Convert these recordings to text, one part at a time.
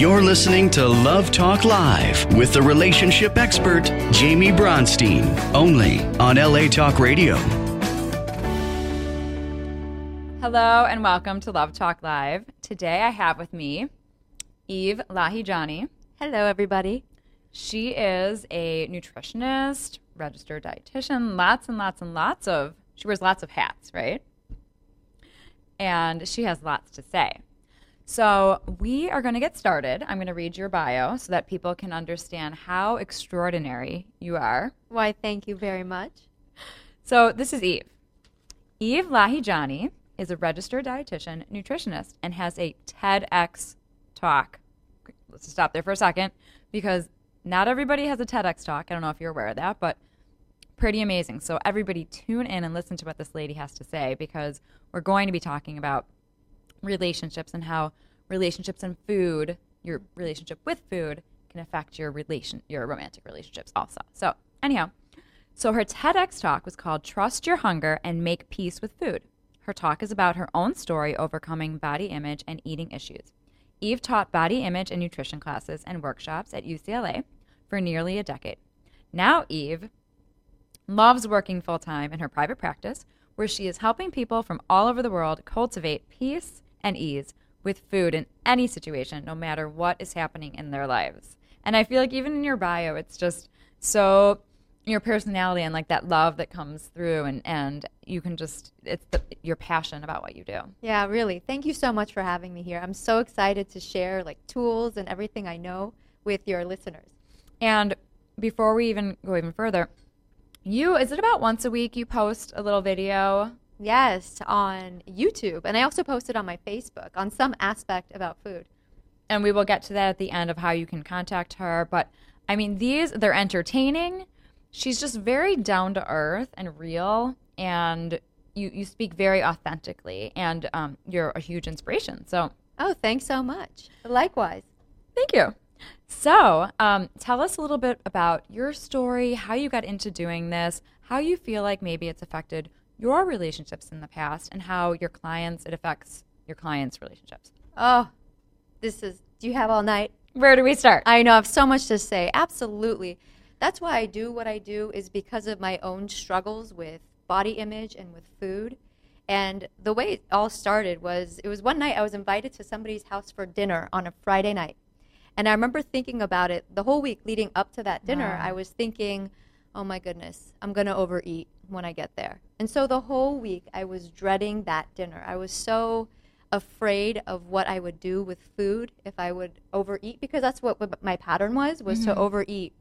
You're listening to Love Talk Live with the relationship expert, Jaime Bronstein, only on LA Talk Radio. Hello and welcome to Love Talk Live. Today I have with me Eve Lahijani. Hello, everybody. She is a nutritionist, registered dietitian, lots and lots and lots of, she wears lots of hats, right? And she has lots to say. So, we are going to get started. I'm going to read your bio so that people can understand how extraordinary you are. Why, thank you very much. So, this is Eve. Eve Lahijani is a registered dietitian, nutritionist, and has a TEDx talk. Let's stop there for a second because not everybody has a TEDx talk. I don't know if you're aware of that, but pretty amazing. So, everybody tune in and listen to what this lady has to say because we're going to be talking about relationships and how relationships and food, your relationship with food, can affect your relation, your romantic relationships also. So anyhow, so her TEDx talk was called "Trust Your Hunger and Make Peace with Food." Her talk is about her own story overcoming body image and eating issues. Eve taught body image and nutrition classes and workshops at UCLA for nearly a decade. Now Eve loves working full time in her private practice, where she is helping people from all over the world cultivate peace and ease with food in any situation, no matter what is happening in their lives. And I feel like even in your bio, it's just so your personality and like that love that comes through and and you can just it's the, your passion about what you do Yeah, really. Thank you so much for having me here. I'm so excited to share like tools and everything I know with your listeners. and before we even go even further you is it about once a week you post a little video Yes, on YouTube. And I also posted on my Facebook on some aspect about food. and we will get to that at the end of how you can contact her. But I mean, these they're entertaining. She's just very down to earth and real, and you you speak very authentically, and um, you're a huge inspiration. So Oh, thanks so much. Likewise. thank you. So um, tell us a little bit about your story, how you got into doing this, how you feel like maybe it's affected your relationships in the past, and how your clients it affects your clients' relationships. Oh, this is, do you have all night? Where do we start? I know I have so much to say. Absolutely. That's why I do what I do is because of my own struggles with body image and with food. And the way it all started was it was one night I was invited to somebody's house for dinner on a Friday night. And I remember thinking about it the whole week leading up to that dinner. Wow. I was thinking, oh my goodness, I'm going to overeat when I get there. And so the whole week I was dreading that dinner. I was so afraid of what I would do with food if I would overeat because that's what my pattern was was to mm-hmm. overeat.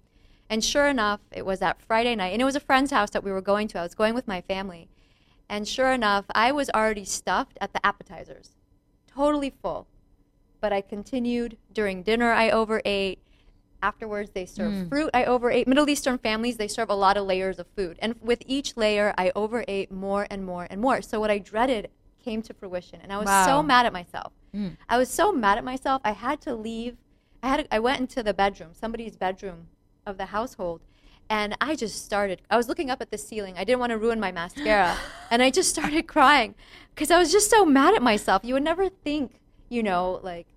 And sure enough, it was that Friday night and it was a friend's house that we were going to. I was going with my family. And sure enough, I was already stuffed at the appetizers. Totally full. But I continued during dinner I overate. Afterwards, they serve hmm. fruit. I overate. Middle Eastern families, they serve a lot of layers of food. And with each layer, I overate more and more and more. So what I dreaded came to fruition. And I was Wow. so mad at myself. Hmm. I was so mad at myself. I had to leave. I had. I went into the bedroom, somebody's bedroom of the household, and I just started. I was looking up at the ceiling. I didn't want to ruin my mascara, and I just started crying because I was just so mad at myself. You would never think, you know, like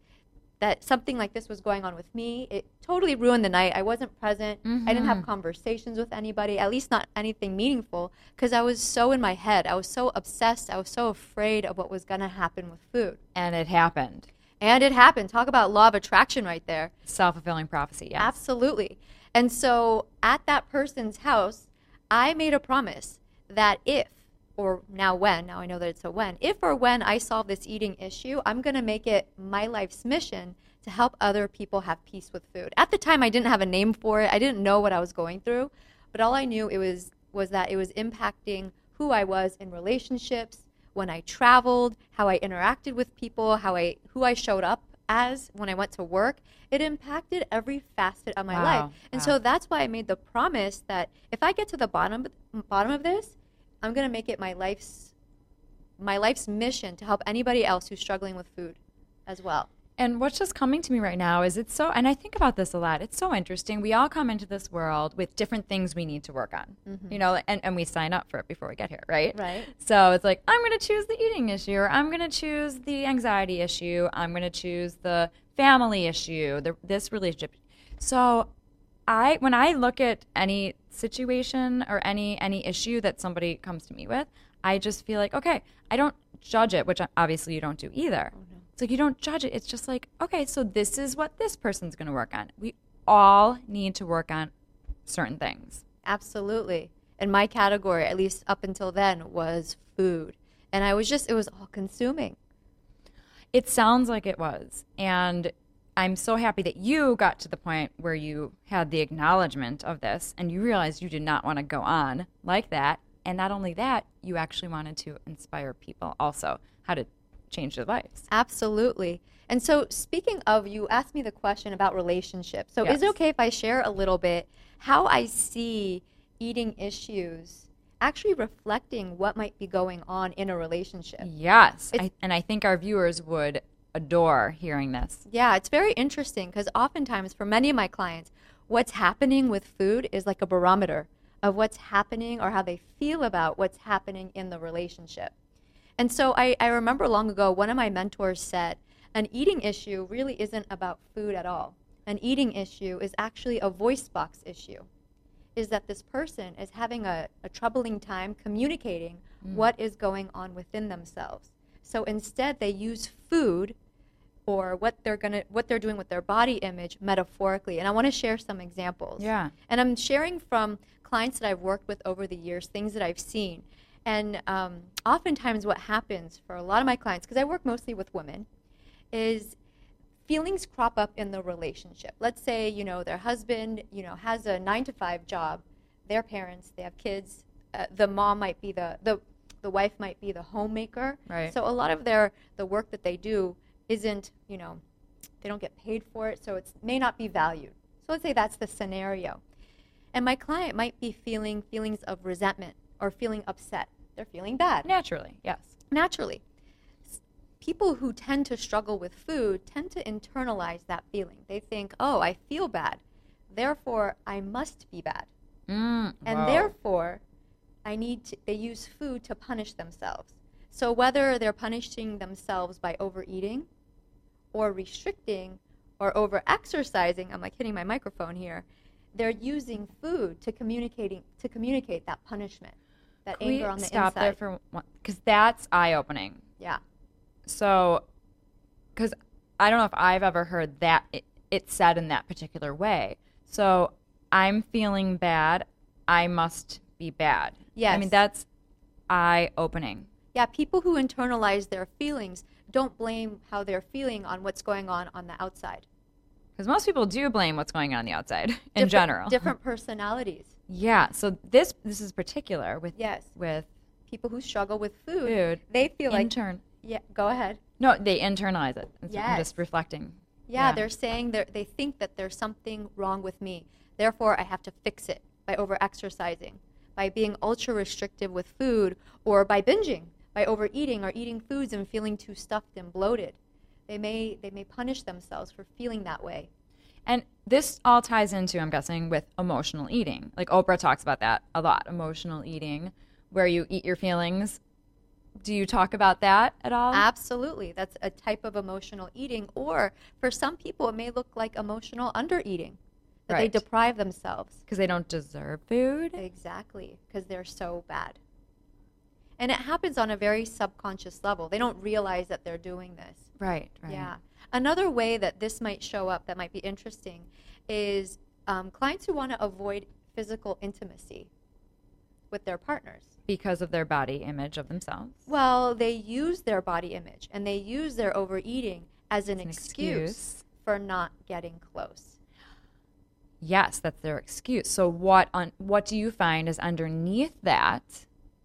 that something like this was going on with me. It totally ruined the night. I wasn't present. I didn't have mm-hmm. conversations with anybody, at least not anything meaningful, because I was so in my head. I was so obsessed. I was so afraid of what was going to happen with food. And it happened. And it happened. Talk about law of attraction right there. Self fulfilling prophecy. Yes. Absolutely. And so at that person's house, I made a promise that if or now when, now I know that it's a when, if or when I solve this eating issue, I'm going to make it my life's mission to help other people have peace with food. At the time, I didn't have a name for it. I didn't know what I was going through, but all I knew it was was that it was impacting who I was in relationships, when I traveled, how I interacted with people, how I who I showed up as when I went to work. It impacted every facet of my Wow, life. And wow. so that's why I made the promise that if I get to the bottom bottom of this, I'm going to make it my life's my life's mission to help anybody else who's struggling with food as well. And what's just coming to me right now is it's so, and I think about this a lot. It's so interesting. We all come into this world with different things we need to work on, mm-hmm. you know, and, and we sign up for it before we get here, right? Right. So it's like, I'm going to choose the eating issue, or I'm going to choose the anxiety issue, I'm going to choose the family issue, the, this relationship. So I, when I look at any situation or any any issue that somebody comes to me with, I just feel like, okay, I don't judge it, which obviously you don't do either. Oh, it's like you don't judge it. It's just like, okay, so this is what this person's going to work on. We all need to work on certain things. Absolutely. And my category, at least up until then, was food. And I was just, it was all consuming. It sounds like it was. And I'm so happy that you got to the point where you had the acknowledgement of this and you realized you did not want to go on like that. And not only that, you actually wanted to inspire people also how to change their lives. Absolutely. And so, speaking of, you asked me the question about relationships. So, is it okay if I share a little bit how I see eating issues actually reflecting what might be going on in a relationship? Yes. I, and I think our viewers would adore hearing this. Yeah, it's very interesting because oftentimes for many of my clients, what's happening with food is like a barometer of what's happening or how they feel about what's happening in the relationship. And so I, I remember long ago, one of my mentors said, an eating issue really isn't about food at all. An eating issue is actually a voice box issue. Is that this person is having a, a troubling time communicating mm. what is going on within themselves. So instead, they use food or what they're gonna what they're doing with their body image metaphorically. And I want to share some examples. Yeah. And I'm sharing from clients that I've worked with over the years, things that I've seen. And um, oftentimes, what happens for a lot of my clients, because I work mostly with women, is feelings crop up in the relationship. Let's say, you know, their husband, you know, has a nine to five job, their parents, they have kids, uh, the mom might be the, the, the wife might be the homemaker. Right. So a lot of their, the work that they do isn't, you know, they don't get paid for it, so it may not be valued. So let's say that's the scenario. And my client might be feeling feelings of resentment or feeling upset. They're feeling bad Naturally, yes. naturally. People who tend to struggle with food tend to internalize that feeling. They think, oh, I feel bad. Therefore, I must be bad. Mm, And whoa. therefore, I need to, they use food to punish themselves. So whether they're punishing themselves by overeating or restricting or over exercising, I'm like hitting my microphone here, they're using food to communicating to communicate that punishment, that Can anger on the stop inside. there for one because that's eye opening. yeah. So, because I don't know if I've ever heard that it, it said in that particular way. So I'm feeling bad. I must be bad. Yeah. I mean that's eye opening. Yeah, people who internalize their feelings don't blame how they're feeling on what's going on on the outside. Because most people do blame what's going on the outside in Different- general. Different personalities. Yeah. So this this is particular with Yes. with People who struggle with food, food. they feel like, Intern. yeah, go ahead. No, they internalize it. It's- Yes. just reflecting. Yeah, Yeah. they're saying they they think that there's something wrong with me. Therefore, I have to fix it by over exercising, by being ultra restrictive with food, or by binging, by overeating or eating foods and feeling too stuffed and bloated. They may they may punish themselves for feeling that way. And this all ties into, I'm guessing, with emotional eating. Like Oprah talks about that a lot emotional eating, where you eat your feelings. Do you talk about that at all? Absolutely. That's a type of emotional eating. Or for some people, it may look like emotional undereating, that they deprive themselves. Because they don't deserve food? Exactly, because they're so bad. And it happens on a very subconscious level. They don't realize that they're doing this. Right, right. Yeah. Another way that this might show up that might be interesting is um, clients who want to avoid physical intimacy. with their partners. because of their body image of themselves. Well, they use their body image and they use their overeating as an, an excuse, excuse. for not getting close. Yes, that's their excuse. So what on what do you find is underneath that?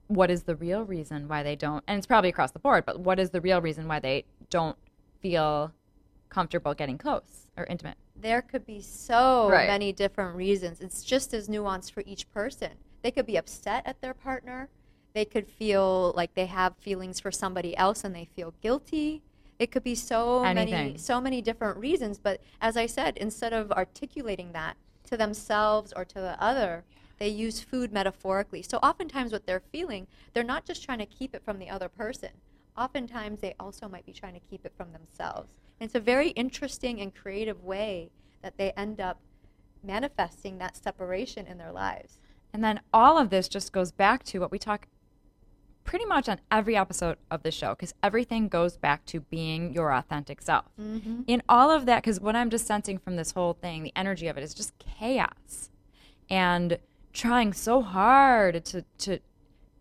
What is the real reason why they don't? And it's probably across the board, but what is the real reason why they don't feel comfortable getting close or intimate? There could be so Right. many different reasons. It's just as nuanced for each person. They could be upset at their partner. They could feel like they have feelings for somebody else and they feel guilty. It could be so many so many different reasons, but as I said, instead of articulating that to themselves or to the other, they use food metaphorically. So oftentimes what they're feeling, they're not just trying to keep it from the other person. Oftentimes they also might be trying to keep it from themselves. And it's a very interesting and creative way that they end up manifesting that separation in their lives. And then all of this just goes back to what we talk pretty much on every episode of the show because everything goes back to being your authentic self. Mm-hmm. In all of that, because what I'm just sensing from this whole thing, the energy of it is just chaos and trying so hard to, to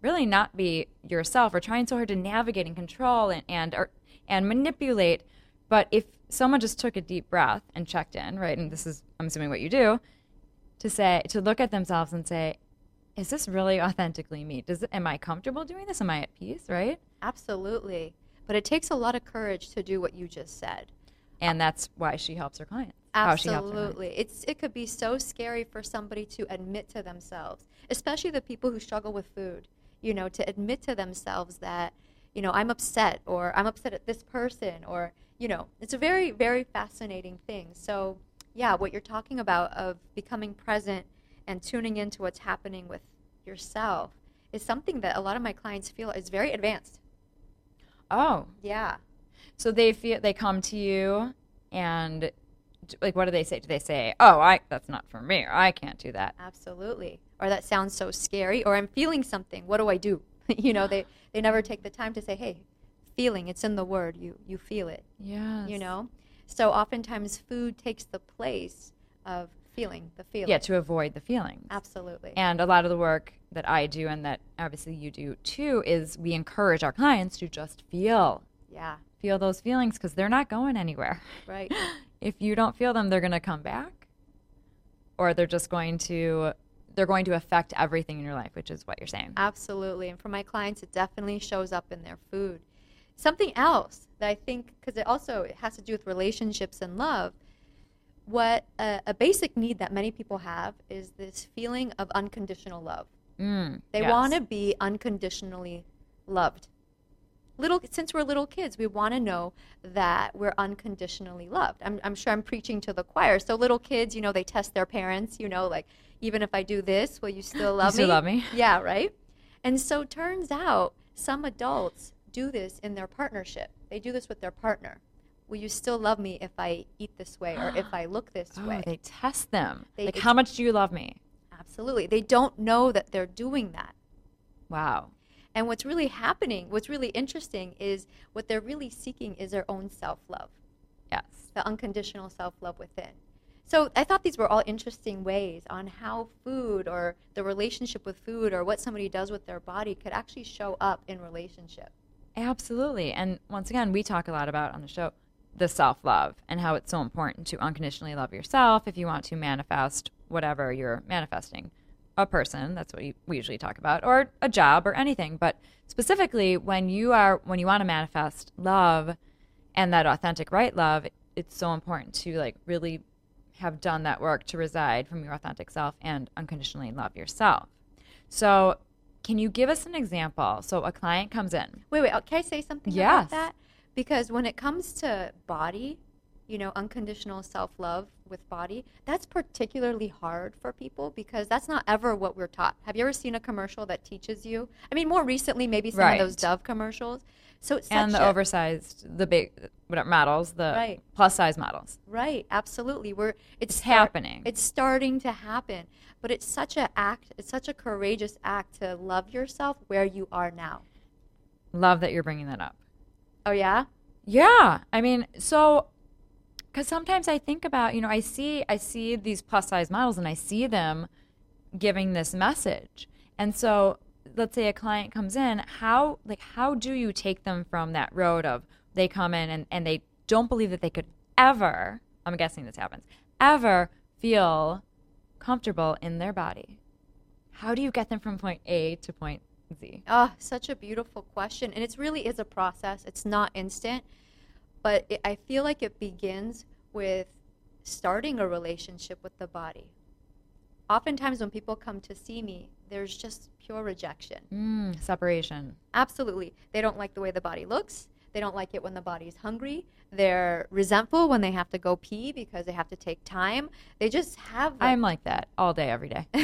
really not be yourself or trying so hard to navigate and control and, and, or, and manipulate. But if someone just took a deep breath and checked in, right, and this is, I'm assuming what you do, to say to look at themselves and say is this really authentically me does am i comfortable doing this am i at peace right Absolutely. But it takes a lot of courage to do what you just said. and that's why she helps her clients how she helps her. Absolutely. It's it could be so scary for somebody to admit to themselves, especially the people who struggle with food, you know, to admit to themselves that, you know, I'm upset or I'm upset at this person or, you know, it's a very very fascinating thing. So, yeah, what you're talking about of becoming present and tuning into what's happening with yourself is something that a lot of my clients feel is very advanced. oh Yeah. so they feel they come to you and like what do they say do they say oh i that's not for me or i can't do that Absolutely. Or that sounds so scary. Or I'm feeling something. What do I do? you know, they, they never take the time to say, hey, feeling, it's in the word. You, you feel it, Yeah. you know? So oftentimes food takes the place of feeling the feeling. yeah to avoid the feelings Absolutely. And a lot of the work that I do and that obviously you do too is we encourage our clients to just feel, yeah, feel those feelings because they're not going anywhere. right. If you don't feel them, they're going to come back or they're just going to they're going to affect everything in your life, which is what you're saying. Absolutely. And for my clients, it definitely shows up in their food. Something else that I think, because it also it has to do with relationships and love, what a, a basic need that many people have is this feeling of unconditional love. Mm, They yes. want to be unconditionally loved. Little, since we're little kids, we want to know that we're unconditionally loved. I'm, I'm sure I'm preaching to the choir. So little kids, you know, they test their parents. You know, like even if I do this, will you still love me? still me? love me? Yeah, right. And so turns out some adults do this in their partnership. They do this with their partner. Will you still love me if I eat this way or if I look this Oh, way? they test them. They- like, how much do you love me? Absolutely. They don't know that they're doing that. Wow. And what's really happening, what's really interesting is what they're really seeking is their own self love, Yes. the unconditional self love within. So I thought these were all interesting ways on how food or the relationship with food or what somebody does with their body could actually show up in relationship. Absolutely. And once again, we talk a lot about on the show the self love and how it's so important to unconditionally love yourself if you want to manifest whatever you're manifesting. A person, that's what we usually talk about, or a job or anything. But specifically, when you are when you want to manifest love and that authentic right love, it's so important to like really have done that work to reside from your authentic self and unconditionally love yourself. So, can you give us an example? So, a client comes in. Wait, wait, uh, can I say something Yes. about that? Because when it comes to body, you know, unconditional self love with body, that's particularly hard for people because that's not ever what we're taught. Have you ever seen a commercial that teaches you? I mean, more recently, maybe some Right. of those Dove commercials. So it's and the a- oversized, the big whatever models, the Right. plus size models. Right, absolutely. We're it's, It's happening. It's starting to happen, but it's such a act. It's such a courageous act to love yourself where you are now. Love that you're bringing that up. Oh yeah, Yeah, I mean, so because sometimes I think about, you know, I see I see these plus size models and I see them giving this message, And so let's say a client comes in, how like how do you take them from that road of they come in and, and they don't believe that they could ever I'm guessing this happens, ever feel comfortable in their body? How do you get them from point A to point Z? Oh, such a beautiful question. And it really is a process. It's not instant, but it, I feel like it begins with starting a relationship with the body. Oftentimes, when people come to see me, there's just pure rejection. Mm, separation. Absolutely. They don't like the way the body looks. They don't like it when the body's hungry. They're resentful when they have to go pee because they have to take time. They just have. like- I'm like that all day, every day.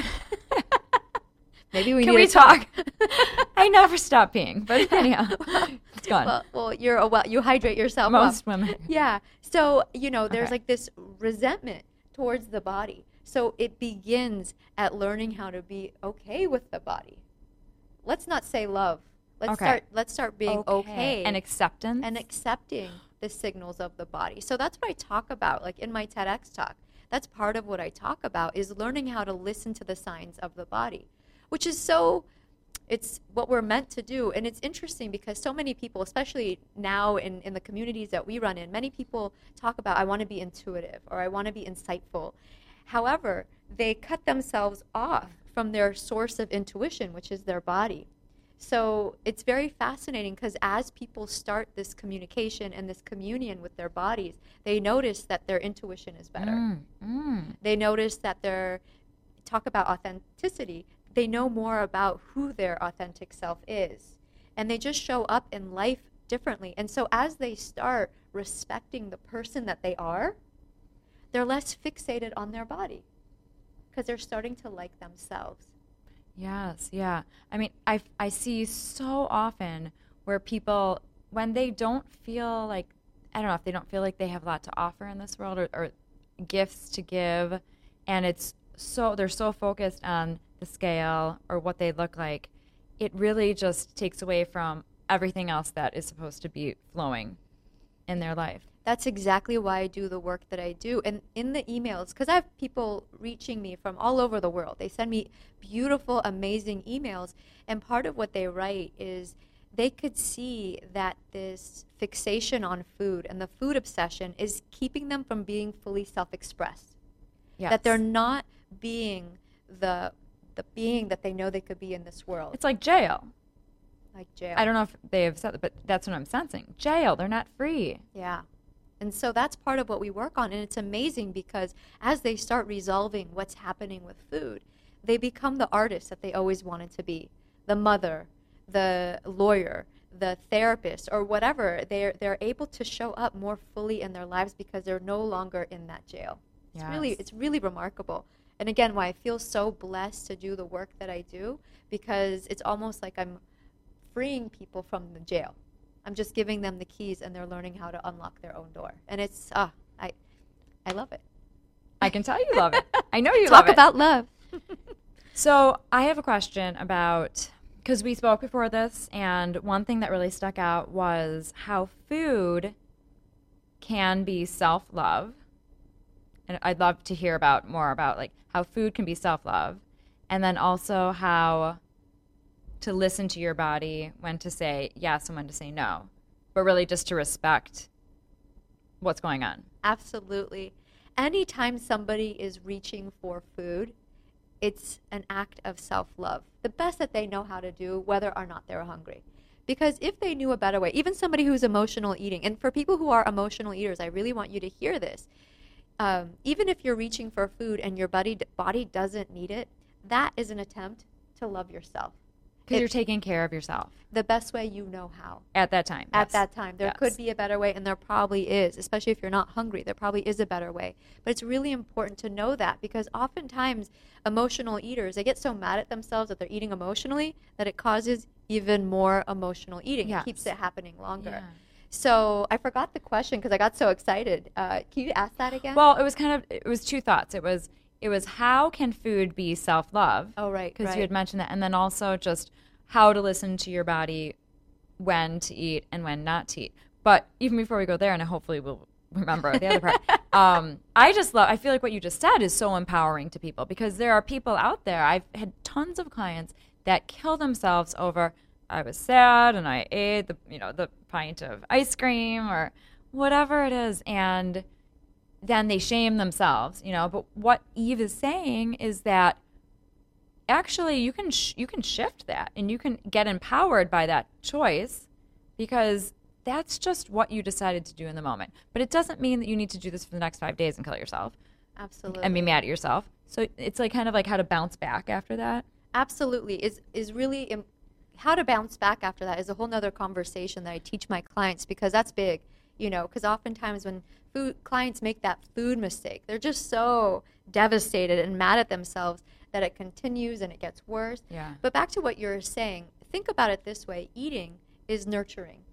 Maybe we Can we to talk. I never stop peeing, but anyhow, it's gone. well, well, you're a well. You hydrate yourself. up. Most women. Yeah. So, you know, there's Okay. like this resentment towards the body. So it begins at learning how to be okay with the body. Let's not say love. Let's Okay. start let's start being okay, And acceptance. and accepting the signals of the body. So that's what I talk about like in my TEDx talk. That's part of what I talk about is learning how to listen to the signs of the body, which is so it's what we're meant to do. And it's interesting because so many people especially now in, in the communities that we run in many people talk about i want to be intuitive or i want to be insightful. However they cut themselves off from their source of intuition which is their body. So it's very fascinating because as people start this communication and this communion with their bodies they notice that their intuition is better. Mm, mm. they notice that they're talk about authenticity they know more about who their authentic self is and they just show up in life differently and so as they start respecting the person that they are they're less fixated on their body because they're starting to like themselves Yes, yeah. I mean, I, I see so often where people, when they don't feel like, I don't know, if they don't feel like they have a lot to offer in this world or, or gifts to give, and it's so, they're so focused on the scale or what they look like, it really just takes away from everything else that is supposed to be flowing in their life. That's exactly why I do the work that I do. And in the emails, because I have people reaching me from all over the world, they send me beautiful, amazing emails. And part of what they write is they could see that this fixation on food and the food obsession is keeping them from being fully self expressed. Yes. That they're not being the, the being that they know they could be in this world. It's like jail. like jail. I don't know if they have said that, but that's what I'm sensing. Jail. They're not free. Yeah. And so that's part of what we work on. And it's amazing because as they start resolving what's happening with food, they become the artist that they always wanted to be the mother, the lawyer, the therapist, or whatever. They're, they're able to show up more fully in their lives because they're no longer in that jail. It's really it's really remarkable. And again, why I feel so blessed to do the work that I do because it's almost like I'm freeing people from the jail. I'm just giving them the keys and they're learning how to unlock their own door. And it's ah, I I love it. I can tell you love it. I know you Talk love it. about love. So I have a question about because we spoke before this, and one thing that really stuck out was how food can be self love, and I'd love to hear about more about like how food can be self love, and then also how to listen to your body when to say yes and when to say no, but really just to respect what's going on. Absolutely. Anytime somebody is reaching for food, it's an act of self love. The best that they know how to do, whether or not they're hungry. Because if they knew a better way, even somebody who's emotional eating, and for people who are emotional eaters, I really want you to hear this. Um, even if you're reaching for food and your body, body doesn't need it, that is an attempt to love yourself. Because you're taking care of yourself The best way you know how. at that time. at yes. that time. There Yes. could be a better way, and there probably is, especially if you're not hungry. There probably is a better way. But it's really important to know that because oftentimes emotional eaters, they get so mad at themselves that they're eating emotionally that it causes even more emotional eating. It keeps it happening longer. Yeah. So I forgot the question because I got so excited. Uh, can you ask that again? Well, it was kind of it was two thoughts. It was it was how can food be self love? oh, right. because right. you had mentioned that, and then also just how to listen to your body when to eat and when not to eat. But even before we go there, and hopefully we'll remember the other part. Um, I just love. I feel like what you just said is so empowering to people because there are people out there. I've had tons of clients that kill themselves over I was sad and I ate the you know the pint of ice cream or whatever it is and then they shame themselves, you know. But what Eve is saying is that actually you can sh- you can shift that and you can get empowered by that choice because that's just what you decided to do in the moment. But it doesn't mean that you need to do this for the next 5 days and kill yourself Absolutely. and be mad at yourself. So it's like kind of like how to bounce back after that. absolutely is is really how to bounce back after that is a whole nother conversation that I teach my clients because that's big, you know, because oftentimes when food clients make that food mistake, they're just so devastated and mad at themselves that it continues and it gets worse. Yeah. But back to what you're saying, think about it this way: eating is nurturing.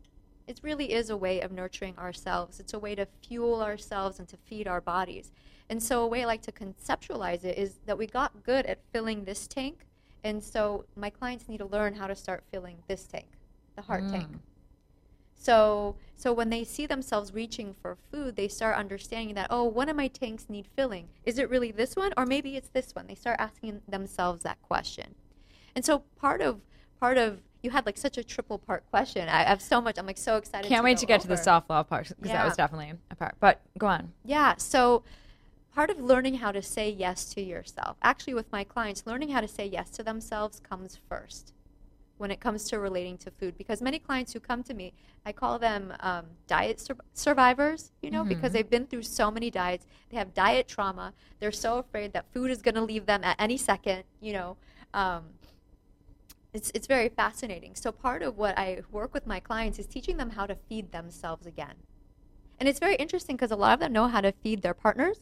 It really is a way of nurturing ourselves. It's a way to fuel ourselves and to feed our bodies. And so, a way I like to conceptualize it is that we got good at filling this tank. And so, my clients need to learn how to start filling this tank, the heart mm. tank. So, so when they see themselves reaching for food, they start understanding that oh, one of my tanks need filling. Is it really this one, or maybe it's this one? They start asking themselves that question. And so, part of part of you had like such a triple part question. I have so much. I'm like so excited. Can't wait go to get to the over. self love part because that was definitely a part. But go on. Yeah. So part of learning how to say yes to yourself, actually, with my clients, learning how to say yes to themselves comes first when it comes to relating to food. Because many clients who come to me, I call them um, diet sur- survivors, you know, because they've been through so many diets. They have diet trauma. They're so afraid that food is going to leave them at any second, you know. Um, it's, it's very fascinating. So, part of what I work with my clients is teaching them how to feed themselves again. And it's very interesting because a lot of them know how to feed their partners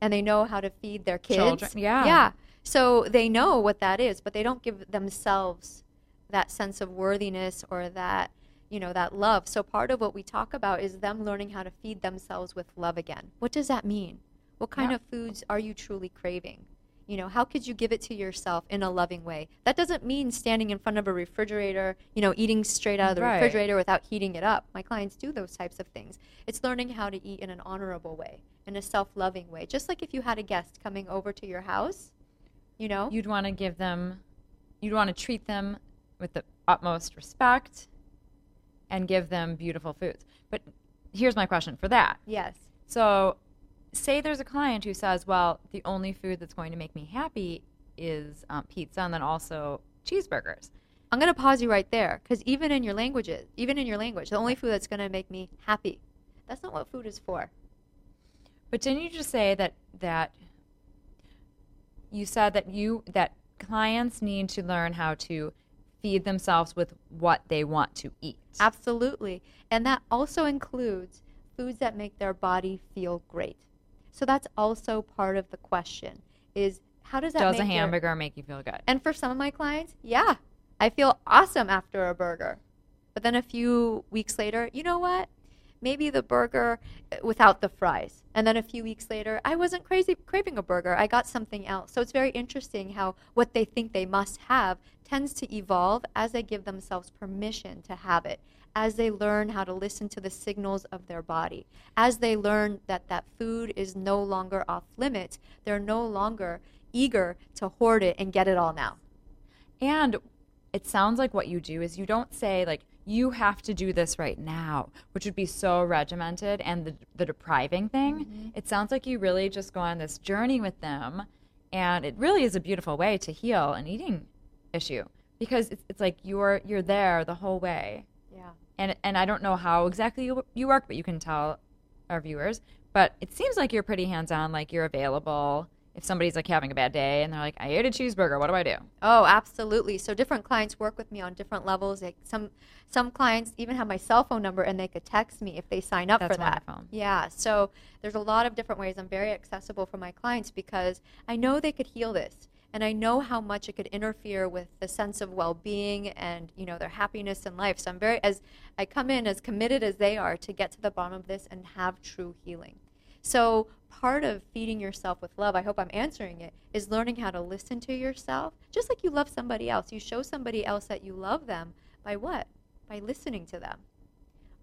and they know how to feed their kids. Children, yeah. Yeah. So they know what that is, but they don't give themselves that sense of worthiness or that, you know, that love. So part of what we talk about is them learning how to feed themselves with love again. What does that mean? What kind Yeah. of foods are you truly craving? You know, how could you give it to yourself in a loving way? That doesn't mean standing in front of a refrigerator, you know, eating straight out of the Right. refrigerator without heating it up. My clients do those types of things. It's learning how to eat in an honorable way, in a self loving way. Just like if you had a guest coming over to your house, you know? You'd want to give them, you'd want to treat them with the utmost respect and give them beautiful foods. But here's my question for that. yes. So, say there's a client who says, well, the only food that's going to make me happy is um, pizza and then also cheeseburgers. I'm going to pause you right there because even in your languages, even in your language, the only food that's going to make me happy, that's not what food is for. But didn't you just say that that you said that you that clients need to learn how to feed themselves with what they want to eat? Absolutely. And that also includes foods that make their body feel great. So that's also part of the question is how does that Does a your- hamburger make you feel good? And for some of my clients, yeah, I feel awesome after a burger. But then a few weeks later, you know what? Maybe the burger uh, without the fries. And then a few weeks later, I wasn't crazy craving a burger. I got something else. So it's very interesting how what they think they must have tends to evolve as they give themselves permission to have it, as they learn how to listen to the signals of their body, as they learn that that food is no longer off limits. They're no longer eager to hoard it and get it all now. And it sounds like what you do is you don't say like you have to do this right now, which would be so regimented and the the depriving thing. Mm-hmm. It sounds like you really just go on this journey with them, and it really is a beautiful way to heal an eating issue because it's, it's like you're you're there the whole way. Yeah. and and I don't know how exactly you, you work, but you can tell our viewers. But it seems like you're pretty hands on, like you're available. If somebody's like having a bad day and they're like, "I ate a cheeseburger, what do I do?" Oh, absolutely. So different clients work with me on different levels. Like some some clients even have my cell phone number and they could text me if they sign up That's for that. wonderful. Yeah. So there's a lot of different ways. I'm very accessible for my clients because I know they could heal this. And I know how much it could interfere with the sense of well-being and you know their happiness in life. So I'm very as I come in as committed as they are to get to the bottom of this and have true healing. So part of feeding yourself with love, I hope I'm answering it, is learning how to listen to yourself, just like you love somebody else. You show somebody else that you love them by what? By listening to them.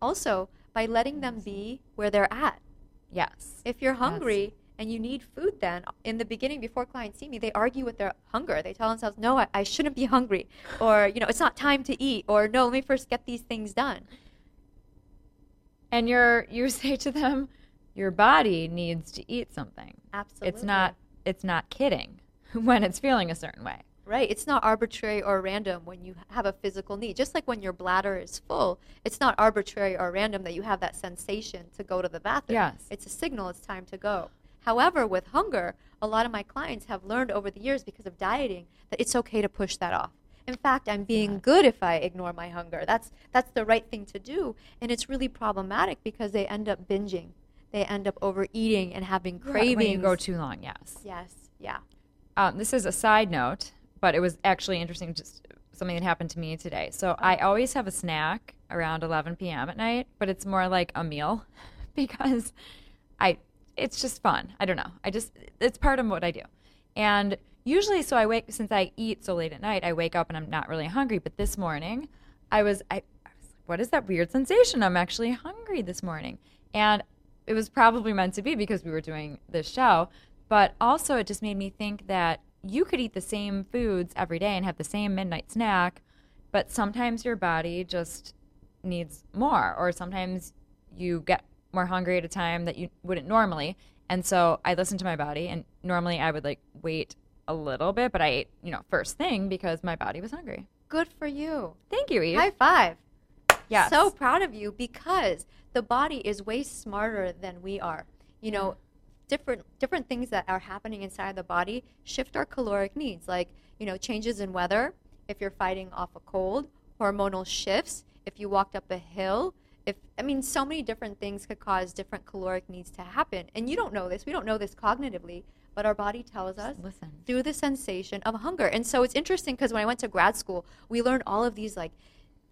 Also, by letting them be where they're at. Yes. If you're hungry and you need food then in the beginning before clients see me they argue with their hunger they tell themselves no I, I shouldn't be hungry or you know it's not time to eat or no let me first get these things done And you're you say to them, your body needs to eat something. absolutely It's not it's not kidding when it's feeling a certain way. Right. It's not arbitrary or random when you have a physical need. Just like when your bladder is full, it's not arbitrary or random that you have that sensation to go to the bathroom. Yes. It's a signal it's time to go. However, with hunger, a lot of my clients have learned over the years because of dieting that it's okay to push that off. In fact, I'm being good if I ignore my hunger. That's that's the right thing to do, and it's really problematic because they end up binging. They end up overeating and having cravings. When you go too long, yes. Yes. Yeah. Um, this is a side note, but it was actually interesting. Just something that happened to me today. So I always have a snack around 11 p.m. at night, but it's more like a meal because I. It's just fun. I don't know. I just it's part of what I do, and usually, so I wake since I eat so late at night. I wake up and I'm not really hungry. But this morning, I was I, I was like, what is that weird sensation? I'm actually hungry this morning, and it was probably meant to be because we were doing this show. But also, it just made me think that you could eat the same foods every day and have the same midnight snack, but sometimes your body just needs more, or sometimes you get more hungry at a time that you wouldn't normally. And so I listened to my body, and normally I would like wait a little bit, but I ate, you know, first thing because my body was hungry. Good for you. Thank you, Eve. High five. Yes. So proud of you because the body is way smarter than we are. You know, different different things that are happening inside the body shift our caloric needs, like, you know, changes in weather, if you're fighting off a cold, hormonal shifts, if you walked up a hill, if I mean so many different things could cause different caloric needs to happen. And you don't know this. We don't know this cognitively, but our body tells us listen. through the sensation of hunger. And so it's interesting because when I went to grad school, we learned all of these like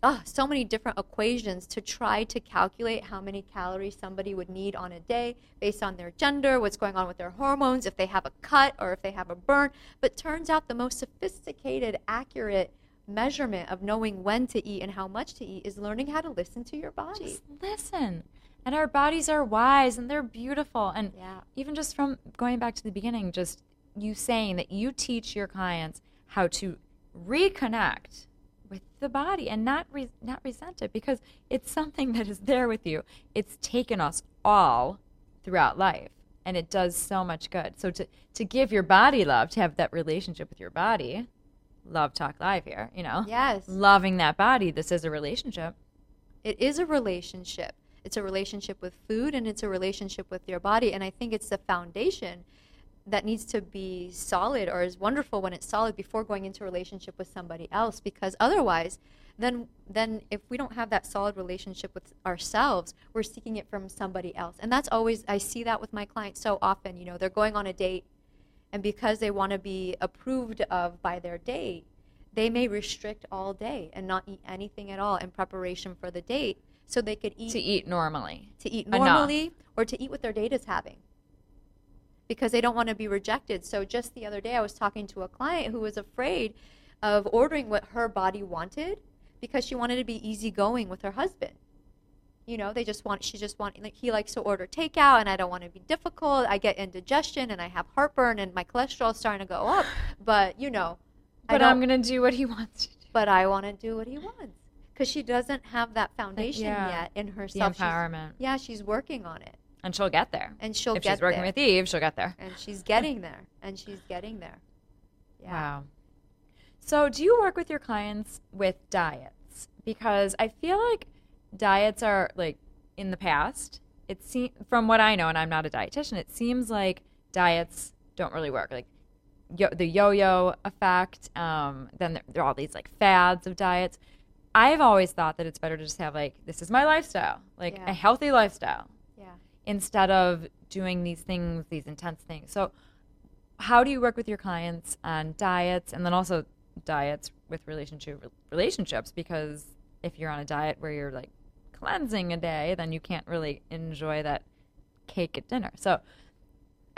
oh, so many different equations to try to calculate how many calories somebody would need on a day based on their gender, what's going on with their hormones, if they have a cut or if they have a burn. But turns out the most sophisticated, accurate measurement of knowing when to eat and how much to eat is learning how to listen to your body. Just listen. And our bodies are wise and they're beautiful. And Yeah. even just from going back to the beginning, just you saying that you teach your clients how to reconnect with the body and not re- not resent it because it's something that is there with you. It's taken us all throughout life and it does so much good. So to to give your body love, to have that relationship with your body, love talk live here, you know. Yes. Loving that body, this is a relationship. It is a relationship. It's a relationship with food and it's a relationship with your body. And I think it's the foundation that needs to be solid or is wonderful when it's solid before going into a relationship with somebody else because otherwise then then if we don't have that solid relationship with ourselves we're seeking it from somebody else and that's always i see that with my clients so often you know they're going on a date and because they want to be approved of by their date they may restrict all day and not eat anything at all in preparation for the date so they could eat To eat normally. to eat Enough. normally or to eat what their date is having because they don't want to be rejected. So just the other day I was talking to a client who was afraid of ordering what her body wanted because she wanted to be easygoing with her husband. You know, they just want she just want like he likes to order takeout and I don't want to be difficult. I get indigestion and I have heartburn and my cholesterol's starting to go up. But, you know, But I'm going to do what he wants to do. but I want to do what he wants because she doesn't have that foundation yeah. yet in The herself. She's- empowerment. yeah, she's working on it, And she'll get there. and she'll if get she's working there. with Eve, she'll get there. and she's getting there, and she's getting there. Yeah. Wow. So, do you work with your clients with diets? Because I feel like diets are like in the past. It seems from what I know, and I'm not a dietitian. It seems like diets don't really work. Like yo- the yo-yo effect. Um, then there, there are all these like fads of diets. I've always thought that it's better to just have like this is my lifestyle, like Yeah. a healthy lifestyle. Instead of doing these things, these intense things. So, how do you work with your clients on diets and then also diets with relationship relationships? Because if you're on a diet where you're like cleansing a day, then you can't really enjoy that cake at dinner. So,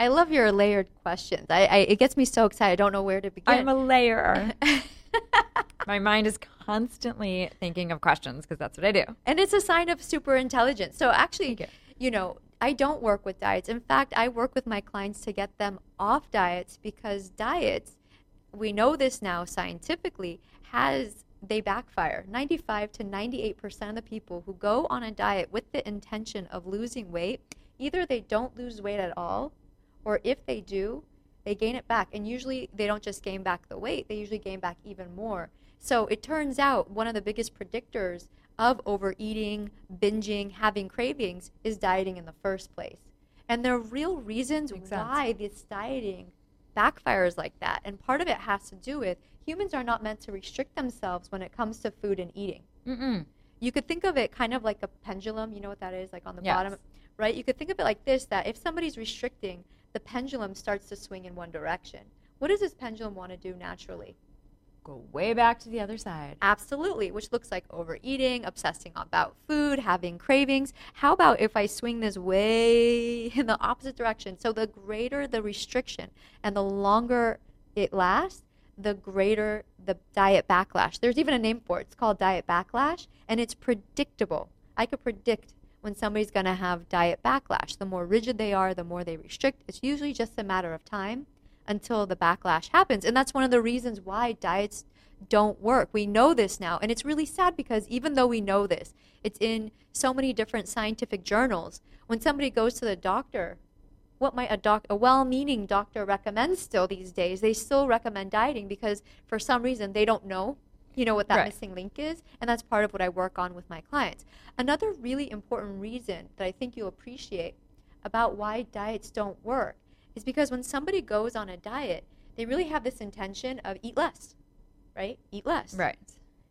I love your layered questions. I, I it gets me so excited. I don't know where to begin. I'm a layer. My mind is constantly thinking of questions because that's what I do. and it's a sign of super intelligence. So actually, you. you know, I don't work with diets. In fact, I work with my clients to get them off diets because diets, we know this now scientifically, has they backfire. 95 to 98% of the people who go on a diet with the intention of losing weight, either they don't lose weight at all, or if they do, they gain it back. And usually they don't just gain back the weight, they usually gain back even more. So it turns out one of the biggest predictors of overeating, binging, having cravings is dieting in the first place. And there are real reasons Makes sense. why this dieting backfires like that. And part of it has to do with humans are not meant to restrict themselves when it comes to food and eating. Mm-mm. You could think of it kind of like a pendulum. You know what that is? Like on the Yes. bottom, right? You could think of it like this that if somebody's restricting, the pendulum starts to swing in one direction. What does this pendulum want to do naturally? Go way back to the other side. Absolutely, which looks like overeating, obsessing about food, having cravings. How about if I swing this way in the opposite direction? So the greater the restriction and the longer it lasts, the greater the diet backlash. There's even a name for it. It's called diet backlash, and it's predictable. I could predict when somebody's going to have diet backlash. The more rigid they are, the more they restrict. It's usually just a matter of time until the backlash happens. And that's one of the reasons why diets don't work. We know this now. And it's really sad because even though we know this, it's in so many different scientific journals. When somebody goes to the doctor, what might a doc a well-meaning doctor recommend still these days? They still recommend dieting because for some reason they don't know, you know, what that Right. missing link is, and that's part of what I work on with my clients. Another really important reason that I think you'll appreciate about why diets don't work is because when somebody goes on a diet, they really have this intention of eat less, right? Eat less. Right.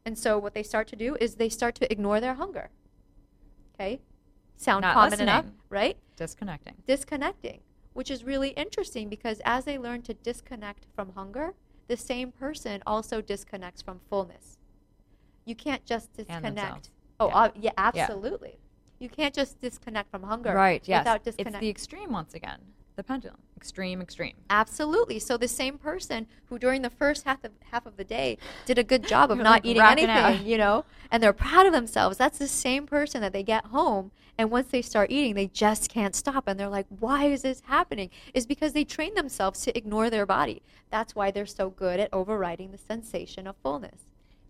And so what they start to do is they start to ignore their hunger. Okay? Sound Not common enough, right? Disconnecting. Disconnecting, which is really interesting because as they learn to disconnect from hunger, the same person also disconnects from fullness. You can't just disconnect. Oh, Yeah. uh, yeah, absolutely. You can't just disconnect from hunger Right. Yes. without It's the extreme once again. The pendulum. Extreme. Extreme. Absolutely. So the same person who during the first half of half of the day did a good job of not like, eating anything, out. you know, and they're proud of themselves. That's the same person that they get home and once they start eating, they just can't stop and they're like, "Why is this happening?" Is because they train themselves to ignore their body. That's why they're so good at overriding the sensation of fullness.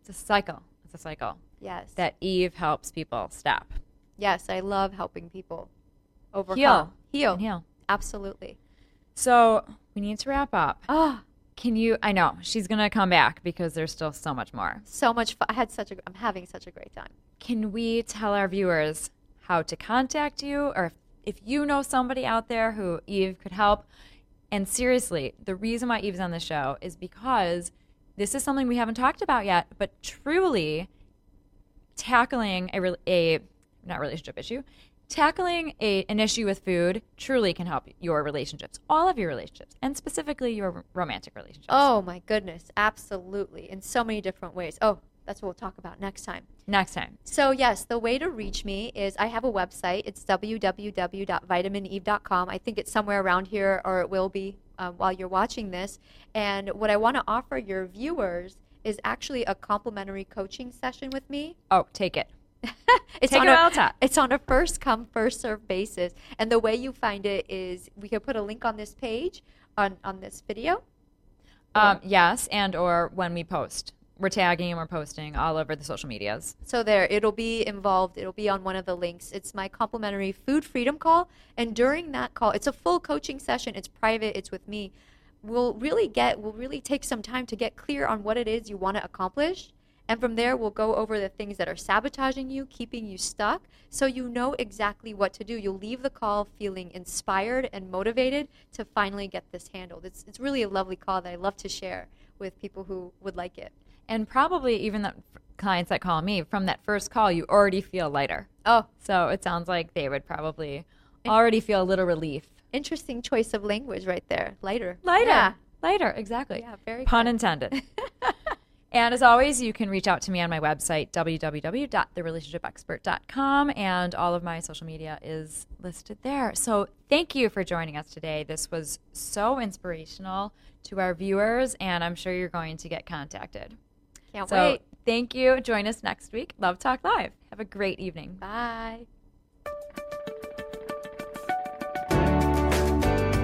It's a cycle. It's a cycle Yes. that Eve helps people stop. yes, I love helping people overcome. Heal. Heal. Heal. Absolutely. So we need to wrap up. Oh, Can you? I know she's gonna come back because there's still so much more. so much fun. I had such a I'm having such a great time. Can we tell our viewers how to contact you, or if, if you know somebody out there who Eve could help? And seriously, the reason why Eve's on the show is because this is something we haven't talked about yet, but truly tackling a, a not relationship issue, tackling a, an issue with food truly can help your relationships, all of your relationships, and specifically your romantic relationships. Oh my goodness, absolutely. In so many different ways. Oh, that's what we'll talk about next time. Next time. So, yes, the way to reach me is I have a website. It's www.vitamineve.com. I think it's somewhere around here, or it will be um, while you're watching this. And what I want to offer your viewers is actually a complimentary coaching session with me. Oh, take it. it's Take on it a. It's on a first come first serve basis, and the way you find it is we can put a link on this page on on this video. Um, yes, and or when we post, we're tagging and we're posting all over the social medias. So there, it'll be involved. It'll be on one of the links. It's my complimentary food freedom call, and during that call, it's a full coaching session. It's private. It's with me. We'll really get. We'll really take some time to get clear on what it is you want to accomplish, and from there, we'll go over the things that are sabotaging you, keeping you stuck, so you know exactly what to do. You'll leave the call feeling inspired and motivated to finally get this handled. It's it's really a lovely call that I love to share with people who would like it. And probably even the clients that call me from that first call, you already feel lighter. Oh, So it sounds like they would probably already feel a little relief. interesting choice of language right there. Lighter. Lighter. Yeah. Lighter, exactly. Yeah, very Pun good. intended. and as always, you can reach out to me on my website, www.therelationshipexpert.com, and all of my social media is listed there. So thank you for joining us today. This was so inspirational to our viewers, and I'm sure you're going to get contacted. Can't So wait. thank you. Join us next week. Love Talk Live. Have a great evening. Bye.